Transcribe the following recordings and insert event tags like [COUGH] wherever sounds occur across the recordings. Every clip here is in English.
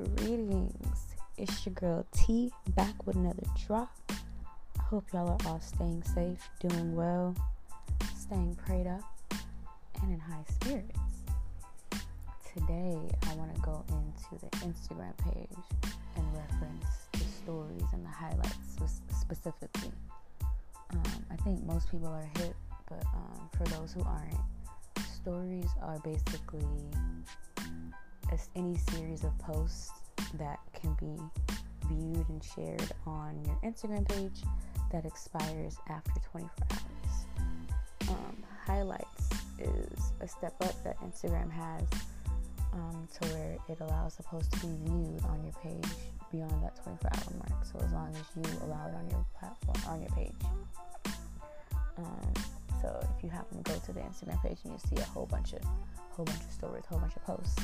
Greetings, it's your girl T back with another drop. I hope y'all are all staying safe, doing well, staying prayed up, and in high spirits. Today, I want to go into the Instagram page and reference the stories and the highlights specifically. Um, I think most people are hit, but um, for those who aren't, stories are basically any series of posts that can be viewed and shared on your Instagram page that expires after 24 hours. Um, highlights is a step up that Instagram has um, to where it allows the post to be viewed on your page beyond that 24 hour mark. So as long as you allow it on your platform, on your page. Um, so if you happen to go to the Instagram page and you see a whole bunch of whole bunch of stories, whole bunch of posts,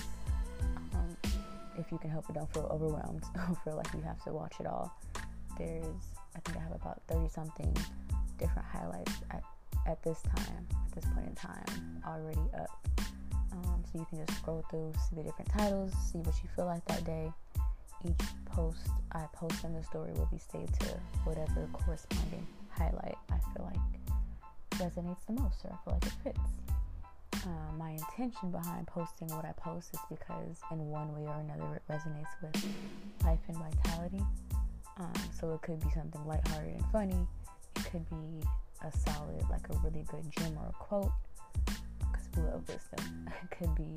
um, if you can help it, don't feel overwhelmed. [LAUGHS] Don't feel like you have to watch it all. There's, I think I have about 30 something different highlights at, at this time, at this point in time, already up. Um, so you can just scroll through, see the different titles, see what you feel like that day. Each post I post in the story will be saved to whatever corresponding highlight I feel like resonates the most or I feel like it fits. Um, my intention behind posting what I post is because, in one way or another, it resonates with life and vitality. Um, so it could be something lighthearted and funny. It could be a solid, like a really good gem or a quote, because we love wisdom. [LAUGHS] It could be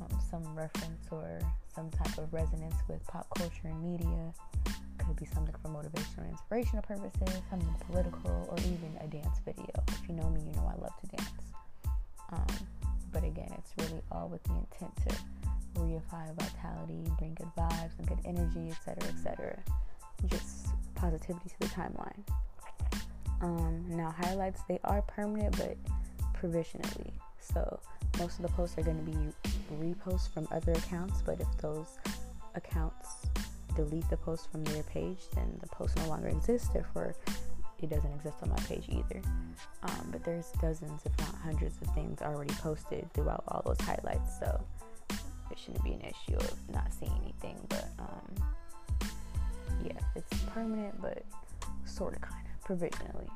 um, some reference or some type of resonance with pop culture and media. It could be something for motivational and inspirational purposes, something political, or even a dance video. If you know me, you know I love to dance. Um, but again, it's really all with the intent to reify vitality, bring good vibes and good energy, etc., etc. Just positivity to the timeline. Um, now, highlights they are permanent, but provisionally. So most of the posts are going to be reposts from other accounts, but if those accounts delete the post from their page, then the post no longer exists. Therefore, it doesn't exist on my page either. Um, but there's dozens, if not hundreds, of things already posted throughout all those highlights, so it shouldn't be an issue of not seeing anything. But um, yeah, it's permanent, but sort of, kind of, provisionally.